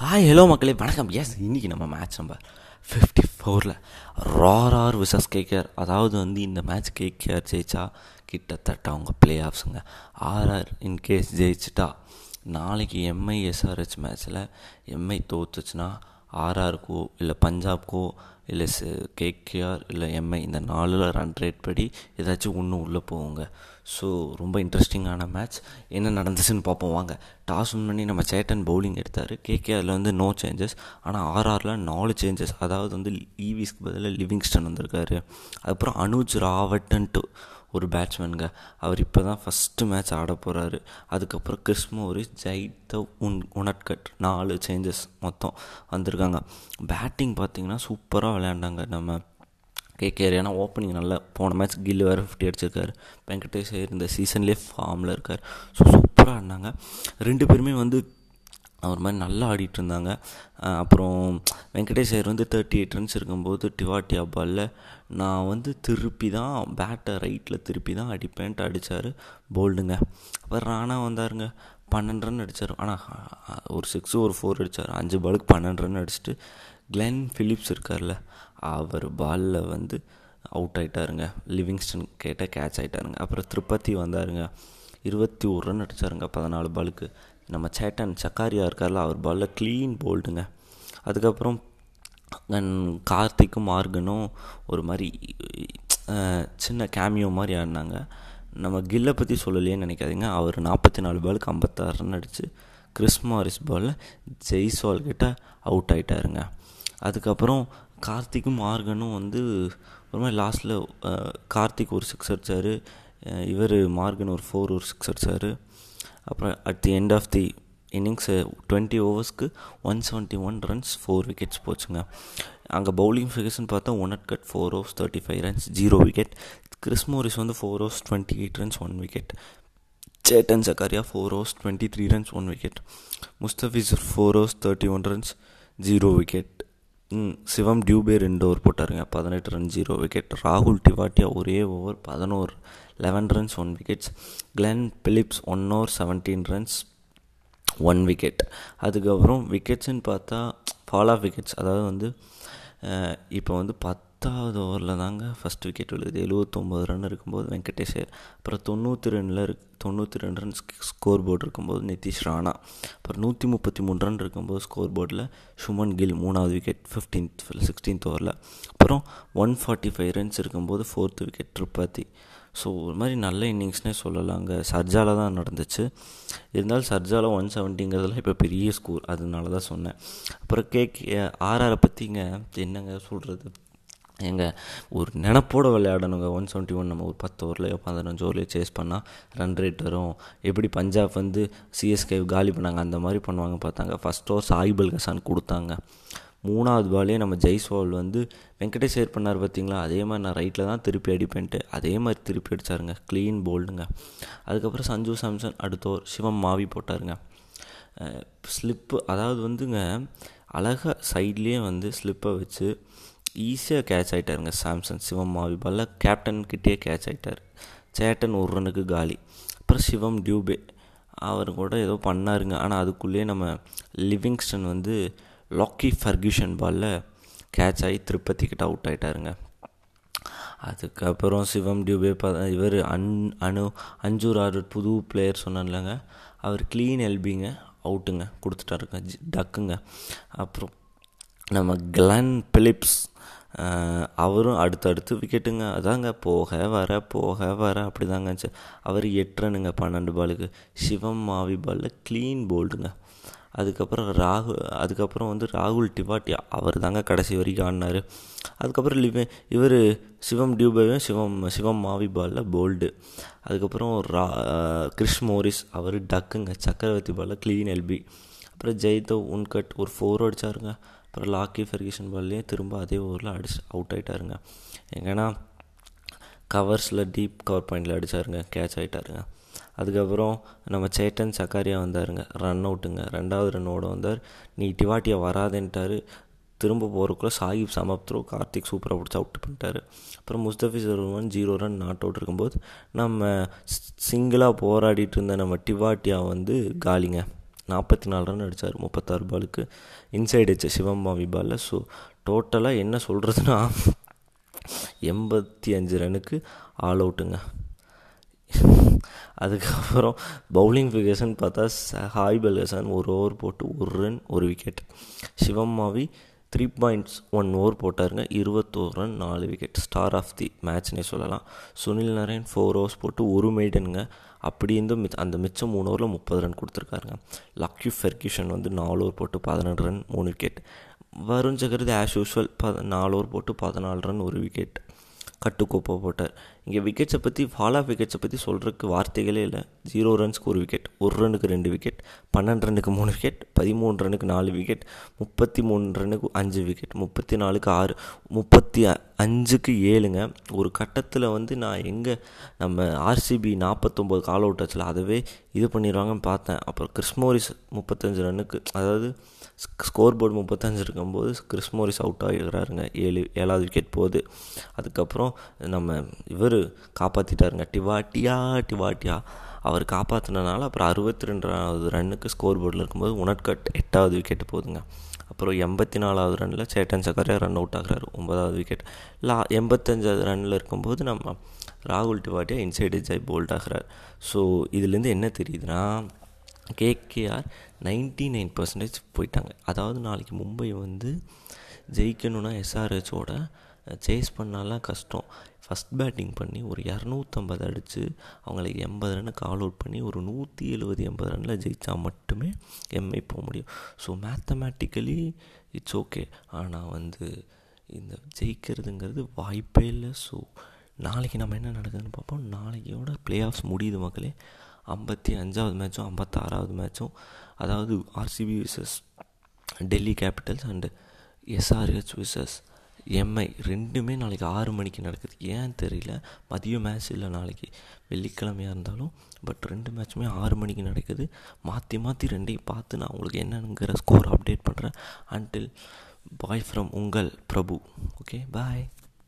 Hi hello மக்களே வணக்கம். S இன்றைக்கி நம்ம மேட்ச் நம்ம ஃபிஃப்டி ஃபோரில் ரார் விசஸ் கேகேஆர் அதாவது வந்து இந்த மேட்ச் கேகேஆர் ஜெயிச்சா கிட்டத்தட்ட அவங்க பிளே ஆஃப்ஸுங்க ஆர்ஆர் இன்கேஸ் ஜெயிச்சிட்டா நாளைக்கு M I S R H மேட்ச்சில் எம்ஐ தோத்துச்சுன்னா ஆர்ஆருக்கோ இல்லை பஞ்சாப்க்கோ இல்லை கேகேஆர் இல்லை எம்ஐ இந்த நாலில் ரன் ரேட் படி ஏதாச்சும் ஒன்று உள்ளே போவோங்க ஸோ ரொம்ப இன்ட்ரெஸ்டிங்கான மேட்ச் என்ன நடந்துச்சுன்னு பார்ப்போம். வாங்க. டாஸ் வின் பண்ணி நம்ம சேட்டன் பவுலிங் எடுத்தார். கேகேஆரில் வந்து நோ சேஞ்சஸ் ஆனால் ஆர்ஆரில் நாலு சேஞ்சஸ் அதாவது வந்து ஈவிஸ்க்கு பதிலாக லிவிங்ஸ்டன் வந்திருக்காரு. அதுக்கப்புறம் அனுஜ் ராவட்டன்ட்டு ஒரு பேட்ஸ்மேனுங்க அவர் இப்போ தான் ஃபஸ்ட்டு மேட்ச் ஆட போகிறாரு அதுக்கப்புறம் கிறிஸ்மோரி ஜெயித்த உன் உனட்கட் நாலு சேஞ்சஸ் மொத்தம் வந்திருக்காங்க. பேட்டிங் பார்த்திங்கன்னா சூப்பராக விளையாண்டாங்க. நம்ம கேகேஆர் ஏன்னா ஓப்பனிங் நல்லா போன மேட்ச் கில்லு வேறு ஃபிஃப்டி அடிச்சிருக்காரு. வெங்கடேஷ் இந்த சீசன்லேயே ஃபார்மில் இருக்கார். ஸோ சூப்பராக ஆடினாங்க. ரெண்டு பேருமே வந்து அவர் மாதிரி நல்லா ஆடிட்டு இருந்தாங்க அப்புறம் வெங்கடேஷ் ஐயர் வந்து தேர்ட்டி எயிட் ரன்ஸ் இருக்கும்போது டிவாட்டியா பாலில் நான் வந்து திருப்பி தான் பேட்டை ரைட்டில் திருப்பி தான் அடிப்பேன்ட்டு அடித்தார் போல்டுங்க அப்புறம் ராணா வந்தாருங்க பன்னெண்டு ரன் அடித்தார் ஆனால் ஒரு சிக்ஸு ஒரு ஃபோர் அடித்தார் அஞ்சு பாலுக்கு பன்னெண்டு ரன் அடிச்சுட்டு கிளென் ஃபிலிப்ஸ் இருக்கார்ல அவர் பாலில் வந்து அவுட் ஆகிட்டாருங்க லிவிங்ஸ்டன் கேட்டால் கேட்ச் ஆகிட்டாருங்க அப்புறம் திருப்பதி வந்தாருங்க இருபத்தி ஒரு ரன் அடித்தாருங்க பதினாலு பாலுக்கு நம்ம சேட்டன் சக்காரியா இருக்கார்ல அவர் பாலில் க்ளீன் போல்டுங்க. அதுக்கப்புறம் கார்த்திக்கும் மார்கனும் ஒரு மாதிரி சின்ன கேமியோ மாதிரி ஆடினாங்க. நம்ம கில்லை பற்றி சொல்லலையே நினைக்காதீங்க. அவர் நாற்பத்தி நாலு பாலுக்கு ஐம்பத்தாறு ரன் அடித்து கிறிஸ்மாரிஸ் பாலில் ஜெய்ஸ்வால் கிட்ட அவுட் ஆகிட்டாருங்க அதுக்கப்புறம் கார்த்திக்கும் மார்கனும் வந்து ஒரு மாதிரி லாஸ்ட்டில் கார்த்திக் ஒரு சிக்ஸ் அடித்தார் இவர் மார்கன் ஒரு ஃபோர் ஒரு சிக்ஸ் அடித்தார் அப்புறம் at the end of the innings twenty ஓவர்ஸ்க்கு one seventy one runs four wickets போச்சுங்க. அங்கே பவுலிங் ஃபிகர்ஸ்னு பார்த்தா Unadkat four overs thirty five runs zero wicket Chris Morris வந்து four overs twenty eight runs one wicket Chetan Sakariya four overs twenty three runs one wicket Mustafiz four overs thirty one runs zero wicket Shivam Dube ரெண்டு over போட்டாருங்க. பதினெட்டு run zero wicket ராகுல் டிவாட்டியா ஒரே over பதினோரு eleven runs one wickets Glenn Phillips one over seventeen runs one wicket அதுக்கப்புறம் விக்கெட்ஸ்ன்னு பார்த்தா fall of wickets அதாவது வந்து இப்போ வந்து பத்தாவது ஓவரில் தாங்க ஃபஸ்ட் விக்கெட் விழுது எழுபத்தொம்போது ரன் இருக்கும்போது வெங்கடேஷ் அப்புறம் தொண்ணூற்றி ரெண்டில் இருக்கு தொண்ணூற்றி ரெண்டு ரன் ஸ்கோர் போர்டு இருக்கும்போது நிதிஷ் ராணா. அப்புறம் நூற்றி முப்பத்தி மூணு ரன் இருக்கும்போது ஸ்கோர் போர்டில் சுமன் கில் மூணாவது விக்கெட் ஃபிஃப்டீன்த் சிக்ஸ்டீன்த் ஓவரில் அப்புறம் ஒன் ஃபார்ட்டி ஃபைவ் ரன்ஸ் இருக்கும்போது ஃபோர்த் விக்கெட் ட்ரிப்பாத்தி ஸோ ஒரு மாதிரி நல்ல இன்னிங்ஸ்னே சொல்லலாங்க. சர்ஜாவில் தான் நடந்துச்சு. இருந்தாலும் சர்ஜாவில் ஒன் செவன்ட்டிங்கிறதுல இப்போ பெரிய ஸ்கோர் அதனால தான் சொன்னேன். அப்புறம் கேக் ஆர்ஆரை பற்றிங்க என்னங்க சொல்கிறது எங்க ஒரு நினப்போடு விளையாடணுங்க. ஒன் செவன்ட்டி ஒன் நம்ம ஒரு பத்து ஓவர்லையோ பதினஞ்சு ஓவர்லையோ சேஸ் பண்ணால் ரன் ரேட் வரும். எப்படி பஞ்சாப் வந்து சிஎஸ்கே காலி பண்ணாங்க? அந்த மாதிரி பண்ணுவாங்க பார்த்தாங்க. ஃபஸ்ட் ஓவர் சாயிபல் கசான் கொடுத்தாங்க. மூணாவது பாலே நம்ம ஜெய்ஸ்வால் வந்து வெங்கடேஷ் ஏர் பண்ணார் பார்த்தீங்களா? அதே மாதிரி நான் ரைட்டில் தான் திருப்பி அடிப்பேன்ட்டு அதே மாதிரி திருப்பி அடித்தாருங்க க்ளீன் போல்டுங்க அதுக்கப்புறம் சஞ்சு சாம்சன் அடுத்த ஓவர் சிவம் மாவி போட்டாருங்க. ஸ்லிப்பு அதாவது வந்துங்க அழகாக சைட்லேயே வந்து ஸ்லிப்பை வச்சு ஈஸியாக கேட்ச் ஆகிட்டாருங்க சாம்சன் சிவம் மாவி பால்ல கேப்டன் கிட்டேயே கேட்ச் ஆகிட்டார் சேட்டன் ஒரு ரனுக்கு காலி. அப்புறம் சிவம் டியூபே. அவர் கூட ஏதோ பண்ணாருங்க. ஆனால் அதுக்குள்ளேயே நம்ம லிவிங்ஸ்டன் வந்து லாக்கி ஃபர்கியூஷன் பாலில் கேட்ச் ஆகி திருப்பதி கிட்ட அவுட் ஆகிட்டாருங்க அதுக்கப்புறம் சிவம் டியூபே ப இவர் அன் அனு அஞ்சூர் ஆறு புது பிளேயர் சொன்னார்லங்க அவர் க்ளீன் எல்பிங்க அவுட்டுங்க கொடுத்துட்டாருங்க. டக்குங்க அப்புறம் நம்ம கிளன் பிலிப்ஸ் அவரும் அடுத்தடுத்து விக்கெட்டுங்க அதாங்க போக வர போக வர அப்படி தாங்க அவர் எட்டு ரனுங்க பன்னெண்டு பாலுக்கு. சிவம் மாவி பாலில் க்ளீன் போல்டுங்க அதுக்கப்புறம் ராகு அதுக்கப்புறம் வந்து ராகுல் டிவாட்டியா அவர் தாங்க கடைசி வரைக்கும் ஆடினார். அதுக்கப்புறம் லிவே இவர் சிவம் டியூபேவும் சிவம் சிவம் மாவி பாலில் போல்டு அதுக்கப்புறம் ரா கிறிஷ் மோரிஸ் அவர் டக்குங்க சக்கரவர்த்தி பாலில் க்ளீன் எல்பி அப்புறம் ஜெய்தவ் உன்கட் ஒரு ஃபோர் அடித்தாருங்க அப்புறம் லாக்கி ஃபெர்கிஷன் பால்லேயே திரும்ப அதே ஓவரில் அடிச்சு அவுட் ஆகிட்டாருங்க எங்கன்னா கவர்ஸில் டீப் கவர் பாயிண்டில் அடித்தாருங்க கேட்ச் ஆகிட்டாருங்க அதுக்கப்புறம் நம்ம சேட்டன் சக்காரியா வந்தாருங்க ரன் அவுட்டுங்க ரெண்டாவது ரன் ஓட வந்தார் நீ டிவாட்டியா வராதுன்ட்டார். திரும்ப போகிறக்குள்ள சாகிப் சமப்த்ரோ கார்த்திக் சூப்பராக பிடிச்சி அவுட் பண்ணிட்டாரு. அப்புறம் Mustafizur one zero run not out இருக்கும்போது நம்ம சிங்கிளாக போராடிட்டு இருந்த நம்ம டிவாட்டியா வந்து காலிங்க. நாற்பத்தி நாலு ரன் அடித்தார் முப்பத்தாறு பாலுக்கு இன்சைட் வச்ச சிவம்பாவி பாலில் ஸோ டோட்டலாக என்ன சொல்கிறதுனா எண்பத்தி அஞ்சு ரனுக்கு ஆல் அவுட்டுங்க அதுக்கப்புறம் பவுலிங் ஃபிகர்ஸ்ன்னு பார்த்தா ஹாய் பல்கசான் ஒரு ஓவர் போட்டு ஒரு ரன் ஒரு wicket Shivam Mavi three points one over போட்டாருங்க. இருபத்தோரு ரன் நாலு விக்கெட் ஸ்டார் ஆஃப் தி மேட்ச்னே சொல்லலாம். சுனில் நரேன் ஃபோர் ஓவர்ஸ் போட்டு ஒரு மெய்டனுங்க அப்படி இருந்தும் மிச்ச அந்த மிச்சம் மூணு ஓவரில் முப்பது ரன் கொடுத்துருக்காருங்க. லக்யூ ஃபெர்கியூஷன் வந்து நாலு ஓவர் போட்டு பதினெட்டு ரன் மூணு wicket Varun Chakravarthy as usual ப நாலு ஓவர் போட்டு பதினாலு ரன் ஒரு விக்கெட் கட்டுக்கோப்பை போட்டார். இங்கே விக்கெட்ஸை பற்றி ஃபால் ஆஃப் விக்கெட்ஸை பற்றி சொல்கிறதுக்கு வார்த்தைகளே இல்லை. ஜீரோ ரன்ஸ்க்கு ஒரு விக்கெட் ஒரு ரனுக்கு ரெண்டு விக்கெட் பன்னெண்டு ரனுக்கு மூணு விக்கெட் பதிமூணு ரனுக்கு நாலு விக்கெட் முப்பத்தி மூணு ரனுக்கு அஞ்சு விக்கெட் முப்பத்தி நாலுக்கு ஆறு முப்பத்தி அஞ்சுக்கு ஏழுங்க. ஒரு கட்டத்தில் வந்து நான் எங்கே நம்ம ஆர்சிபி நாற்பத்தொம்போது கால் அவுட் ஆச்சில் அதவே இது பண்ணிடுவாங்கன்னு பார்த்தேன். அப்புறம் கிறிஸ்மோரிஸ் முப்பத்தஞ்சு ரன்னுக்கு அதாவது ஸ்கோர் போர்டு முப்பத்தஞ்சு இருக்கும்போது கிறிஸ்மோரிஸ் அவுட் ஆகிடுறாருங்க. ஏழு ஏழாவது விக்கெட் போகுது. அதுக்கப்புறம் நம்ம இவர் காப்பாற்றிட்டாருங்க டிவாட்டியா டிவாட்டியா அவர் காப்பாற்றினனால அப்புறம் அறுபத்தி ரெண்டாவது ரன்னுக்கு ஸ்கோர் போர்டில் இருக்கும்போது உனட்கட் எட்டாவது விக்கெட் போகுதுங்க அப்புறம் எண்பத்தி நாலாவது ரனில் சேட்டன் சக்கரே ரன் அவுட் ஆகிறாரு. ஒன்பதாவது விக்கெட் லா எண்பத்தஞ்சாவது ரனில் இருக்கும்போது நம்ம ராகுல் டிவாட்டியா இன்சைடு ஜாய் போல்ட் ஆகிறார். ஸோ இதுலேருந்து என்ன தெரியுதுன்னா கேகேஆர் நைன்டி நைன் பர்சன்டேஜ் போயிட்டாங்க. அதாவது நாளைக்கு மும்பை வந்து ஜெயிக்கணுன்னா எஸ்ஆர்ஹெச்சோட சேஸ் பண்ணாலாம் கஷ்டம். ஃபஸ்ட் பேட்டிங் பண்ணி ஒரு இரநூத்தம்பது அடித்து அவங்கள எண்பது ரன்னுக்கு ஆல் அவுட் பண்ணி ஒரு நூற்றி எழுபது எண்பது ரனில் ஜெயித்தா மட்டுமே எம்ஐ போக முடியும். ஸோ மேத்தமேட்டிக்கலி இட்ஸ் ஓகே ஆனால் வந்து இந்த ஜெயிக்கிறதுங்கிறது வாய்ப்பே இல்லை. ஸோ நாளைக்கு நம்ம என்ன நடக்குதுன்னு பார்ப்போம். நாளைக்கோட ப்ளே ஆஃப்ஸ் முடியுது மக்களே. ஐம்பத்தி அஞ்சாவது மேட்சும் ஐம்பத்தாறாவது மேட்சும் அதாவது RCB versus Delhi Capitals and SRH versus MI ரெண்டுமே நாளைக்கு ஆறு மணிக்கு நடக்குது. ஏன் தெரியல? மதியம் மேட்ச் இல்லை நாளைக்கு. வெள்ளிக்கிழமையாக இருந்தாலும் பட் ரெண்டு மேட்ச்சுமே ஆறு மணிக்கு நடக்குது. மாற்றி மாற்றி ரெண்டையும் பார்த்து நான் உங்களுக்கு என்னங்கிற ஸ்கோர் அப்டேட் பண்ணுறேன் அன்டில் பாய் ஃப்ரம் உங்கள் பிரபு ஓகே பாய்